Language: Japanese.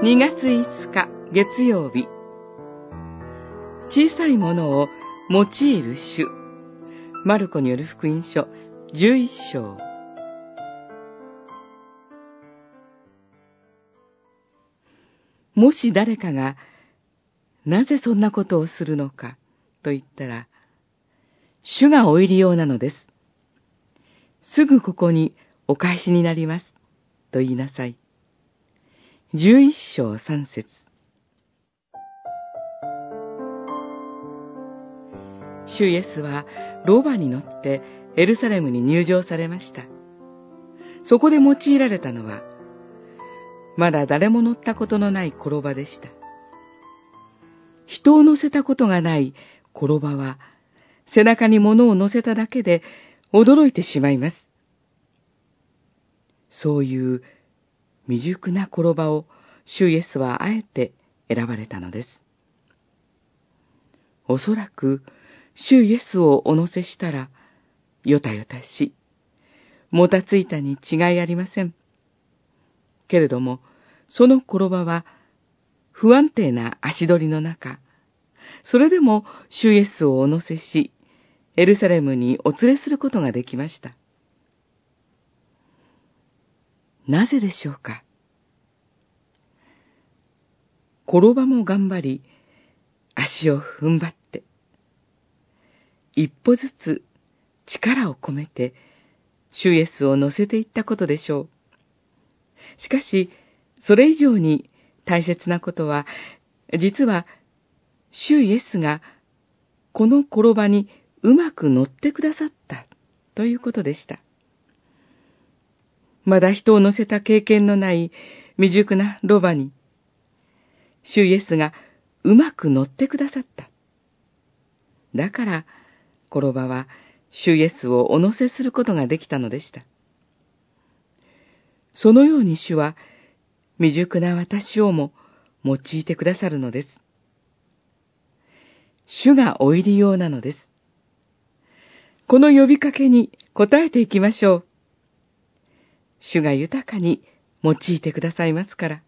2月5日月曜日小さいものを用いる主マルコによる福音書11章もし誰かがなぜそんなことをするのかと言ったら主がお入りようなのです。すぐここにお返しになります。と言いなさい。十一章三節主イエスはロバに乗ってエルサレムに入場されました。そこで用いられたのは、まだ誰も乗ったことのない転ばでした。人を乗せたことがない転ばは、背中に物を乗せただけで驚いてしまいます。そういう未熟な転ばを主イエスはあえて選ばれたのです。おそらく、主イエスをお乗せしたら、よたよたし、もたついたに違いありません。けれども、その転ばは、不安定な足取りの中、それでも主イエスをお乗せし、エルサレムにお連れすることができました。なぜでしょうか？転ばも頑張り、足を踏ん張って、一歩ずつ力を込めて、主イエスを乗せていったことでしょう。しかし、それ以上に大切なことは、実は、主イエスが、この転ばにうまく乗ってくださったということでした。まだ人を乗せた経験のない未熟なロバに、主イエスがうまく乗ってくださった。だから、コロバは主イエスをお乗せすることができたのでした。そのように主は未熟な私をも用いてくださるのです。主がお入りようなのです。この呼びかけに応えていきましょう。主が豊かに用いてくださいますから。